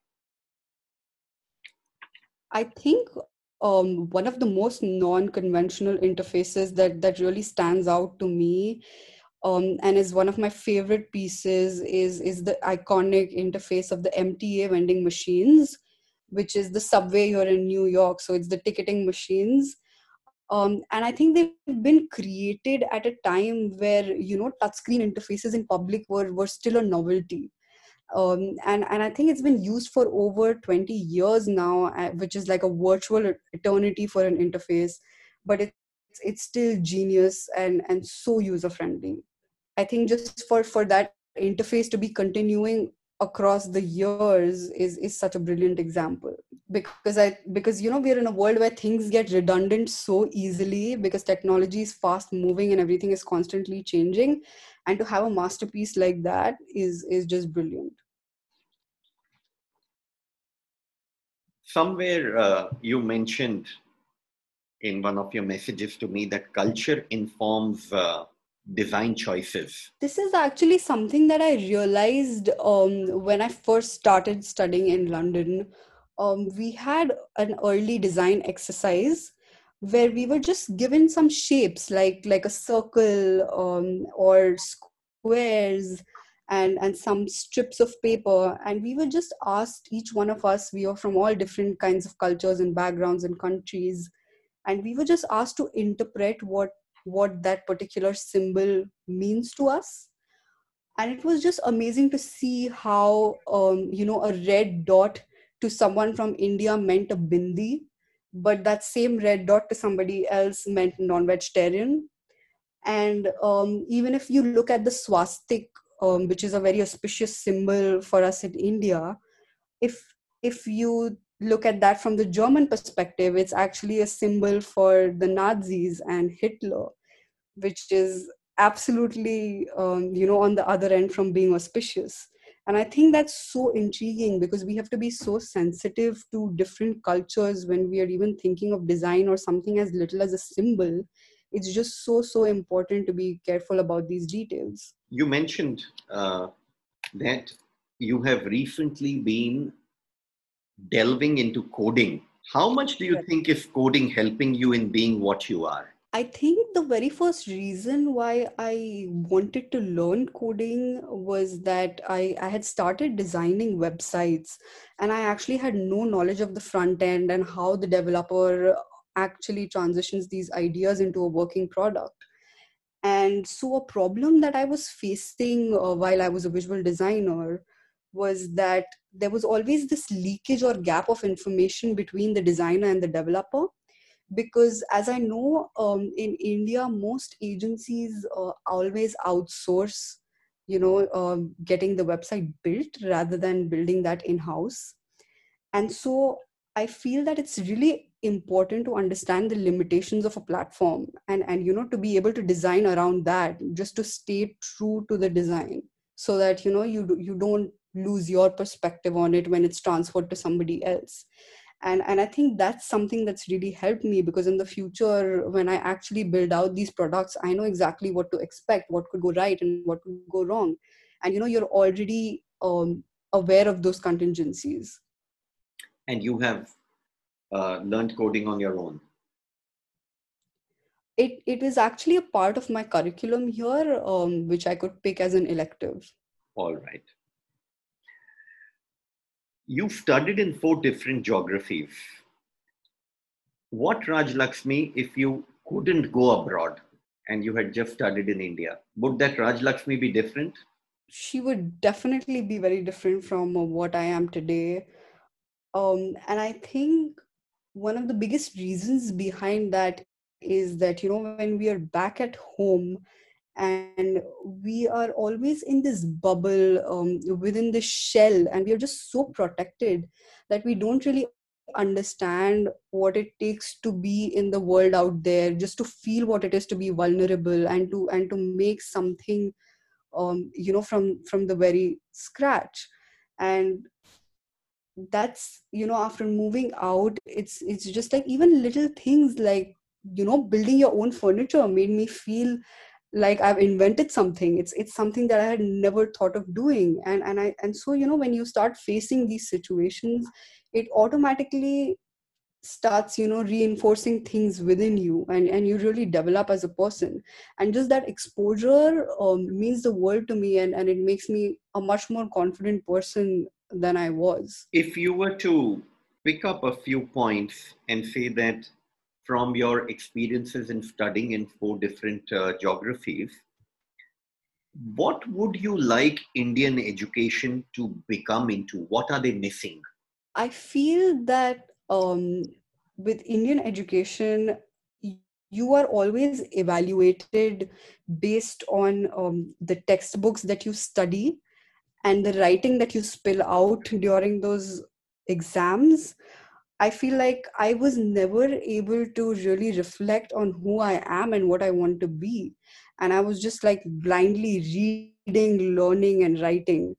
I think um, one of the most non-conventional interfaces that that really stands out to me um, and is one of my favorite pieces is is the iconic interface of the MTA vending machines, which is the subway here in New York. So it's the ticketing machines um, and i think they've been created at a time where you know touchscreen interfaces in public were, were still a novelty. Um, and and i think it's been used for over 20 years now uh, which is like a virtual eternity for an interface but it's it's still genius and and so user friendly i think just for for that interface to be continuing across the years is is such a brilliant example. Because i because you know we're in a world where things get redundant so easily because technology is fast moving and everything is constantly changing. And to have a masterpiece like that is is just brilliant. Somewhere uh, you mentioned in one of your messages to me that culture informs uh, design choices? This is actually something that I realized um, when I first started studying in London. Um, we had an early design exercise where we were just given some shapes like like a circle um, or squares and and some strips of paper and we were just asked each one of us we are from all different kinds of cultures and backgrounds and countries and we were just asked to interpret what what that particular symbol means to us. And it was just amazing to see how um, you know a red dot to someone from india meant a bindi but that same red dot to somebody else meant non-vegetarian. And um, even if you look at the swastik um, which is a very auspicious symbol for us in india if if you look at that from the german perspective it's actually a symbol for the nazis and hitler which is absolutely um, you know on the other end from being auspicious. And i think that's so intriguing because we have to be so sensitive to different cultures when we are even thinking of design or something as little as a symbol. It's just so so important to be careful about these details. You mentioned uh, that you have recently been delving into coding. How much do you think is coding helping you in being what you are I think the very first reason why I wanted to learn coding was that I, I had started designing websites and I actually had no knowledge of the front end and how the developer actually transitions these ideas into a working product. And so, a problem that I was facing uh, while I was a visual designer was that there was always this leakage or gap of information between the designer and the developer because as i know um, in india most agencies uh, always outsource you know uh, getting the website built rather than building that in house and so i feel that it's really important to understand the limitations of a platform and and you know to be able to design around that just to stay true to the design so that you know you you don't lose your perspective on it when it's transferred to somebody else and and i think that's something that's really helped me because in the future when i actually build out these products i know exactly what to expect what could go right and what could go wrong. And you know you're already um, aware of those contingencies. And you have uh, learned coding on your own. It, it is actually a part of my curriculum here um, which i could pick as an elective. All right You've studied in four different geographies. What Raj Lakshmi, if you couldn't go abroad and you had just studied in India, would that Raj Lakshmi be different? She would definitely be very different from what I am today. Um, and I think one of the biggest reasons behind that is that, you know, when we are back at home, and we are always in this bubble um, within this shell and we are just so protected that we don't really understand what it takes to be in the world out there just to feel what it is to be vulnerable and to and to make something um, you know from from the very scratch. And that's you know after moving out it's it's just like even little things like you know building your own furniture made me feel like i've invented something. It's it's something that i had never thought of doing. And and i and so you know when you start facing these situations it automatically starts you know reinforcing things within you. And and you really develop as a person. And just that exposure um, means the world to me. And and it makes me a much more confident person than i was. If you were to pick up a few points and say that from your experiences in studying in four different uh, geographies, what would you like Indian education to become into? What are they missing? I feel that um, with Indian education, you are always evaluated based on um, the textbooks that you study and the writing that you spill out during those exams I feel like I was never able to really reflect on who I am and what I want to be. And I was just like blindly reading, learning, and writing.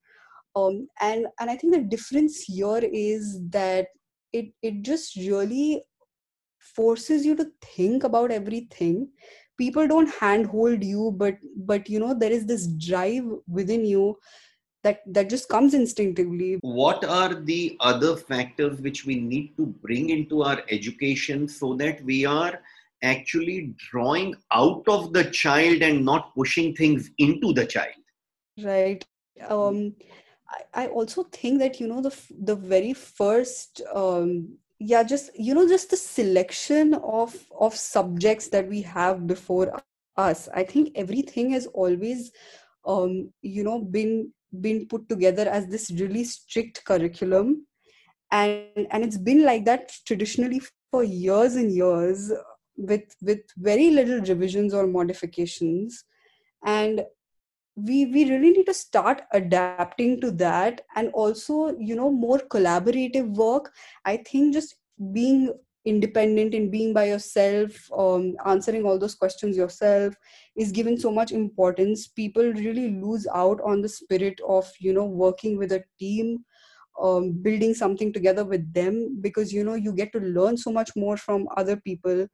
Um, and and I think the difference here is that it it just really forces you to think about everything. People don't handhold you, but but you know there is this drive within you that that just comes instinctively. What are the other factors which we need to bring into our education so that we are actually drawing out of the child and not pushing things into the child? Right. Um I, I also think that you know the the very first um yeah just you know just the selection of of subjects that we have before us. I think everything has always um you know been been put together as this really strict curriculum. And and it's been like that traditionally for years and years with with very little revisions or modifications. And we we really need to start adapting to that and also you know more collaborative work. I think just being independent in being by yourself um, answering all those questions yourself is given so much importance. People really lose out on the spirit of you know working with a team um, building something together with them because you know you get to learn so much more from other people.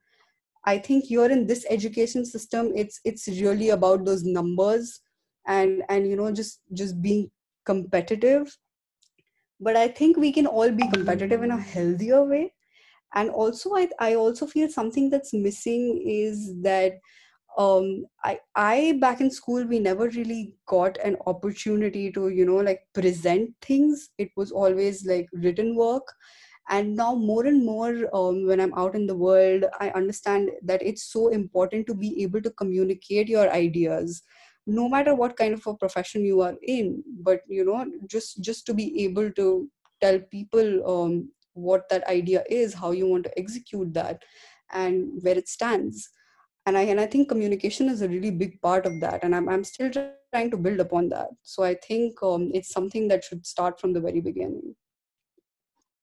I think here in this education system it's it's really about those numbers and and you know just just being competitive. But i think we can all be competitive in a healthier way and also i, I also feel something that's missing is that um i i back in school we never really got an opportunity to you know like present things. It was always like written work. And now more and more um, when i'm out in the world i understand that it's so important to be able to communicate your ideas no matter what kind of a profession you are in. But you know just just to be able to tell people um, what that idea is how you want to execute that and where it stands. And i and i think communication is a really big part of that and i'm, I'm still trying to build upon that. So i think um, it's something that should start from the very beginning.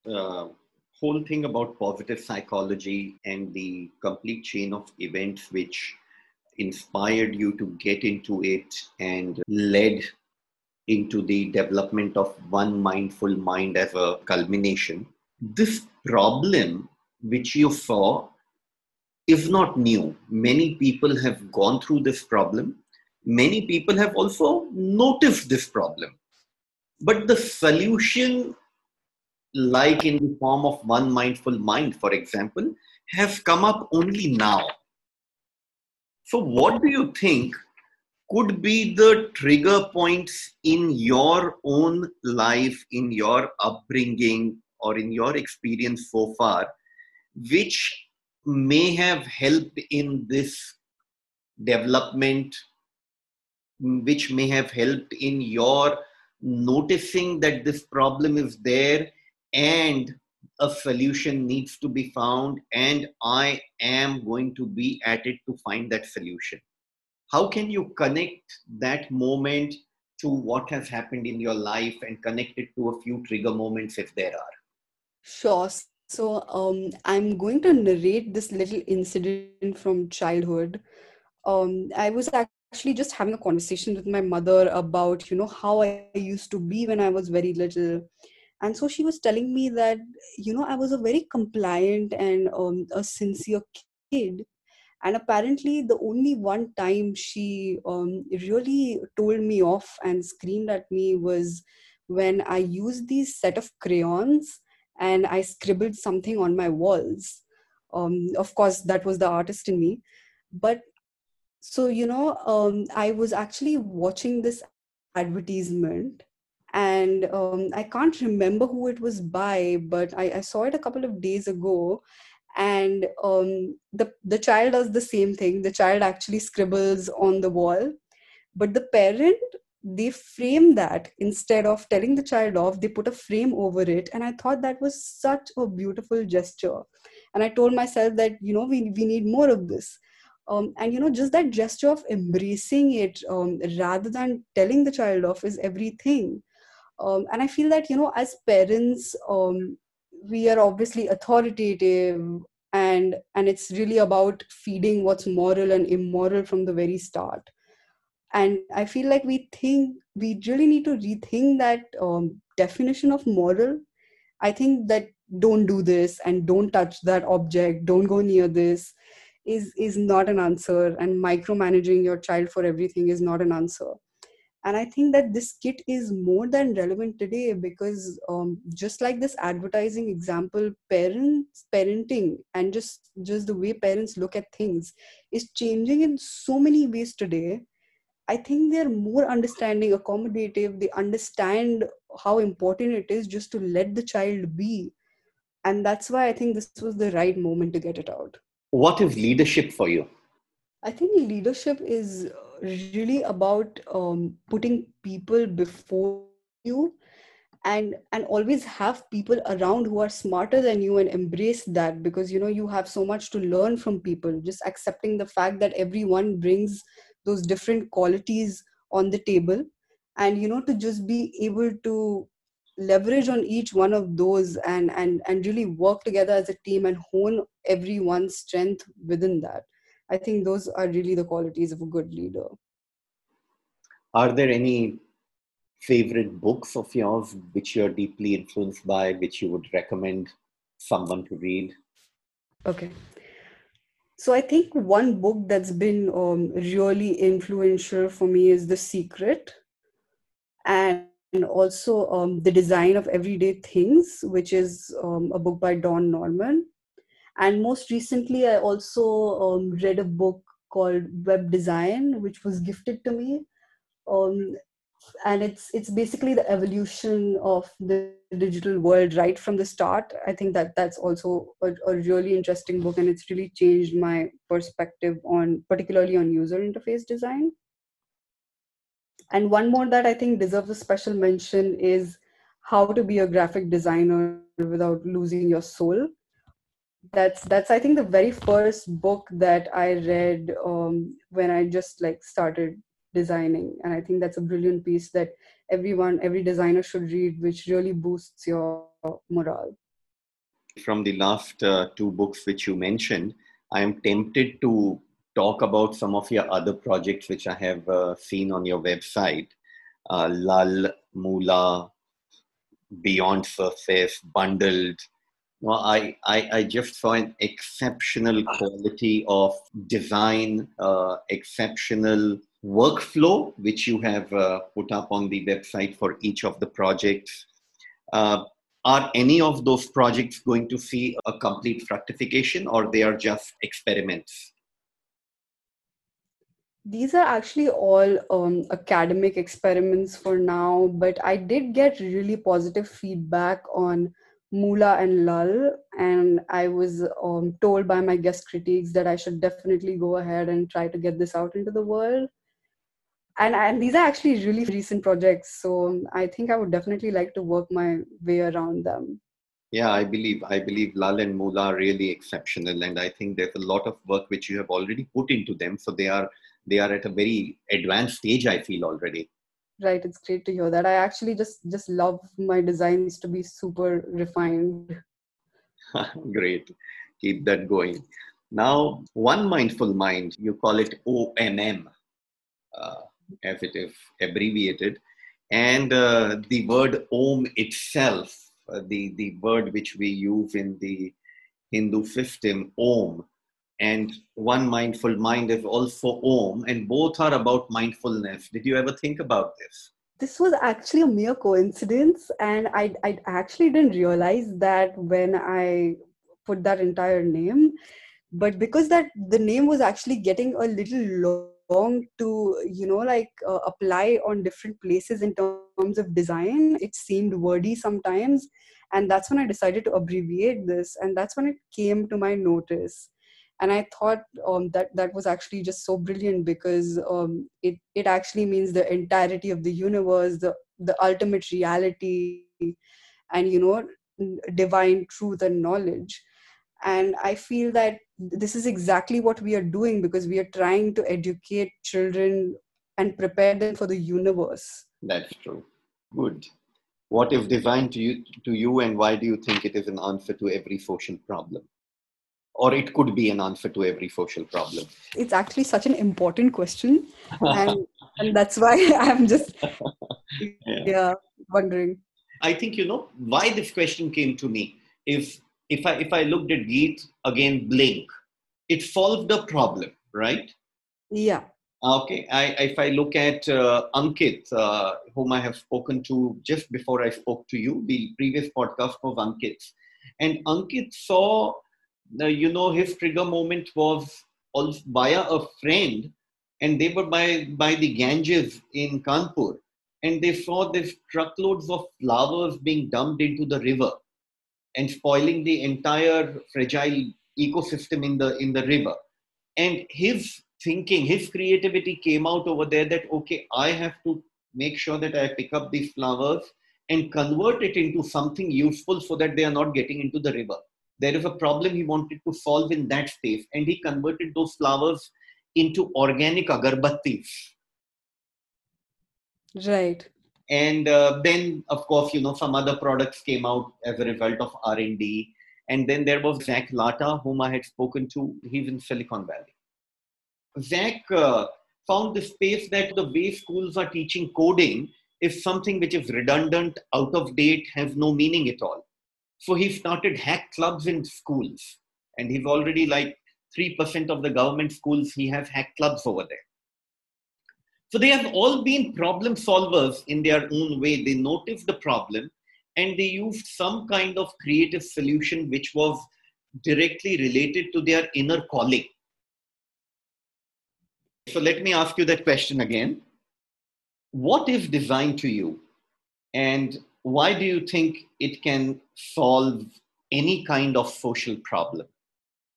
Uh, whole thing about positive psychology and the complete chain of events which inspired you to get into it and led into the development of one mindful mind as a culmination. This problem which you saw is not new. Many people have gone through this problem. Many people have also noticed this problem. But the solution, like in the form of one mindful mind, for example, has come up only now so, what do you think could be the trigger points in your own life, in your upbringing, or in your experience so far, which may have helped in this development, which may have helped in your noticing that this problem is there and a solution needs to be found and i am going to be at it to find that solution? How can you connect that moment to what has happened in your life and connect it to a few trigger moments if there are sure. So um, i'm going to narrate this little incident from childhood. Um, i was actually just having a conversation with my mother about you know how i used to be when i was very little. And so she was telling me that you know i was a very compliant and um, a sincere kid. And apparently the only one time she um, really told me off and screamed at me was when i used these set of crayons and i scribbled something on my walls. Um, of course that was the artist in me. But so you know um, i was actually watching this advertisement and um, i can't remember who it was by but I, I, saw it a couple of days ago. And um, the the child does the same thing. The child actually scribbles on the wall. But the parent they frame that instead of telling the child off they put a frame over it. And i thought that was such a beautiful gesture. And i told myself that you know we, we need more of this. Um, and you know just that gesture of embracing it um, rather than telling the child off is everything. Um, and i feel that you know as parents um, we are obviously authoritative and and it's really about feeding what's moral and immoral from the very start and i feel like we think we really need to rethink that um, definition of moral i think that don't do this and don't touch that object. Don't go near this is is not an answer. And micromanaging your child for everything is not an answer. And i think that this kit is more than relevant today because um, just like this advertising example parents parenting and just just the way parents look at things is changing in so many ways today i think they're more understanding accommodative. They understand how important it is just to let the child be. And that's why i think this was the right moment to get it out. What is leadership for you? I think leadership is really about um, putting people before you and and always have people around who are smarter than you and embrace that because you know you have so much to learn from people. Just accepting the fact that everyone brings those different qualities on the table. And you know to just be able to leverage on each one of those and and and really work together as a team and hone everyone's strength within that i think those are really the qualities of a good leader. Are there any favorite books of yours which you're deeply influenced by which you would recommend someone to read? Okay so i think one book that's been um, really influential for me is the secret and also um, The Design of Everyday Things, which is um, a book by Don Norman. And most recently, I also um, read a book called Web Design, which was gifted to me. And it's it's basically the evolution of the digital world right from the start. I think that that's also a, a really interesting book, and it's really changed my perspective on, particularly on user interface design and one more that i think deserves a special mention is how to be a graphic designer without losing your soul that's that's i think the very first book that i read um, when i just like started designing. And i think that's a brilliant piece that everyone every designer should read which really boosts your morale. From the last uh, two books which you mentioned i am tempted to talk about some of your other projects which I have uh, seen on your website. Uh, Lull, Moola, Beyond Surface, Bundled. Well, I, I, I just saw an exceptional quality of design, uh, exceptional workflow, which you have uh, put up on the website for each of the projects. Uh, are any of those projects going to see a complete fructification or they are just experiments? these are actually all um, academic experiments for now but i did get really positive feedback on Moola and lull and i was um, told by my guest critiques that i should definitely go ahead and try to get this out into the world and, and these are actually really recent projects so i think i would definitely like to work my way around them. Yeah i believe i believe lull and moola are really exceptional and i think there's a lot of work which you have already put into them so they are they are at a very advanced stage i feel already. Right it's great to hear that. I actually just just love my designs to be super refined. <laughs> Great. Keep that going. Now one mindful mind you call it omm uh, as abbreviated. And uh, the word om itself uh, the the word which we use in the hindu system om. And one mindful mind is also om. And both are about mindfulness. Did you ever think about this? This was actually a mere coincidence. And i, I actually didn't realize that when i put that entire name. But because that the name was actually getting a little long to you know like uh, apply on different places in terms of design. It seemed wordy sometimes and that's when i decided to abbreviate this and that's when it came to my notice. And i thought um, that that was actually just so brilliant because um, it it actually means the entirety of the universe the the ultimate reality and you know divine truth and knowledge and i feel that this is exactly what we are doing because we are trying to educate children and prepare them for the universe that's true good what is divine to you to you and why do you think it is an answer to every social problem or it could be an answer to every social problem? It's actually such an important question, and, <laughs> and that's why <laughs> I'm just yeah. yeah. wondering. I think you know why this question came to me. If if I if I looked at Geet again, Blink, it solved the problem, right? Yeah. Okay. I, if I look at uh, Ankit, uh, whom I have spoken to just before I spoke to you, the previous podcast was Ankit, and Ankit saw you know, his trigger moment was via a friend, and they were by, by the Ganges in Kanpur, and they saw these truckloads of flowers being dumped into the river and spoiling the entire fragile ecosystem in the in the river. And his thinking, his creativity came out over there that okay, I have to make sure that I pick up these flowers and convert it into something useful so that they are not getting into the river. There is a problem he wanted to solve in that space, and he converted those flowers into organic agarbattis. Right. And uh, then, of course, you know, some other products came out as a result of R&D. And then there was Zach Latta, whom I had spoken to. He's in Silicon Valley. Zach uh, found the space that the way schools are teaching coding is something which is redundant, out of date, has no meaning at all. So he started hack clubs in schools. And he's already like 3% of the government schools, he has hack clubs over there. So they have all been problem solvers in their own way. They noticed the problem and they used some kind of creative solution which was directly related to their inner calling. So let me ask you that question again. What is design to you? And why do you think it can solve any kind of social problem?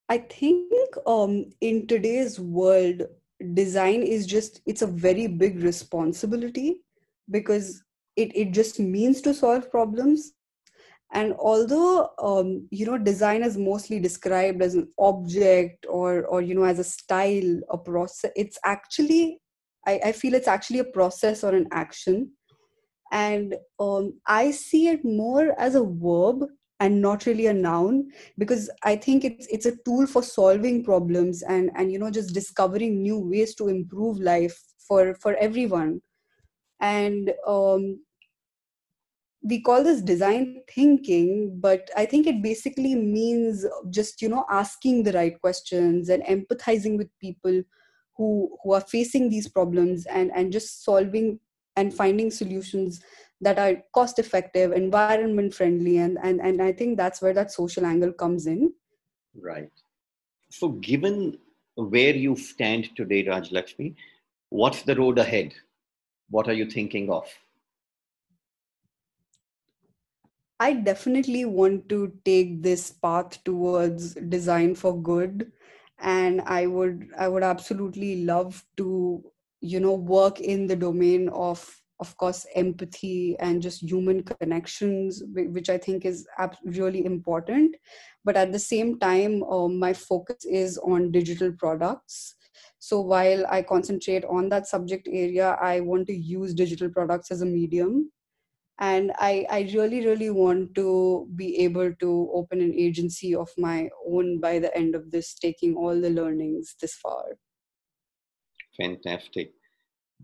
I think um, in today's world, design is just it's a very big responsibility because it, it just means to solve problems. And although um, you know design is mostly described as an object or or you know as a style a process it's actually I, I feel it's actually a process or an action. And um, i see it more as a verb and not really a noun because i think it's it's a tool for solving problems and and you know just discovering new ways to improve life for for everyone. And um, we call this design thinking but i think it basically means just you know asking the right questions and empathizing with people who who are facing these problems and and just solving and finding solutions that are cost effective environment friendly and, and and i think that's where that social angle comes in. Right. So given where you stand today raj lakshmi what's the road ahead? What are you thinking of? I definitely want to take this path towards design for good. And I would I would absolutely love to you know work in the domain of of course empathy and just human connections which i think is really important. But at the same time um, my focus is on digital products. So while i concentrate on that subject area i want to use digital products as a medium. And I, I really really want to be able to open an agency of my own by the end of this taking all the learnings this far. Fantastic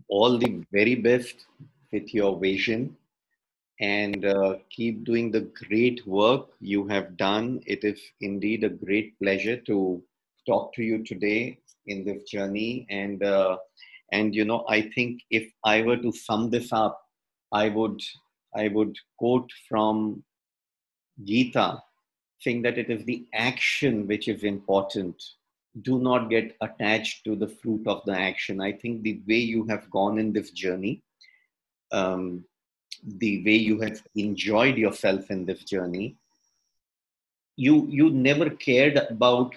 all the very best with your vision and uh, keep doing the great work you have done it is indeed a great pleasure to talk to you today in this journey and uh, and you know i think if i were to sum this up i would I would quote from Gita saying that it is the action which is important. Do not get attached to the fruit of the action. I think the way you have gone in this journey, um, the way you have enjoyed yourself in this journey, you you never cared about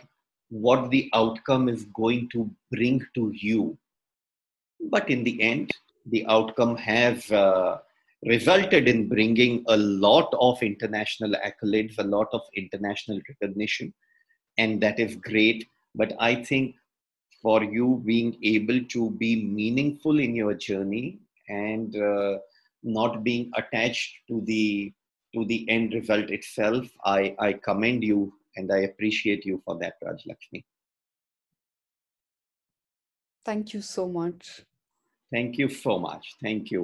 what the outcome is going to bring to you. But in the end, the outcome has uh, resulted in bringing a lot of international accolades, a lot of international recognition, and that is great. But I think for you being able to be meaningful in your journey and uh, not being attached to the to the end result itself, I, I commend you and I appreciate you for that, Raj Lakshmi. Thank you so much. Thank you so much. Thank you.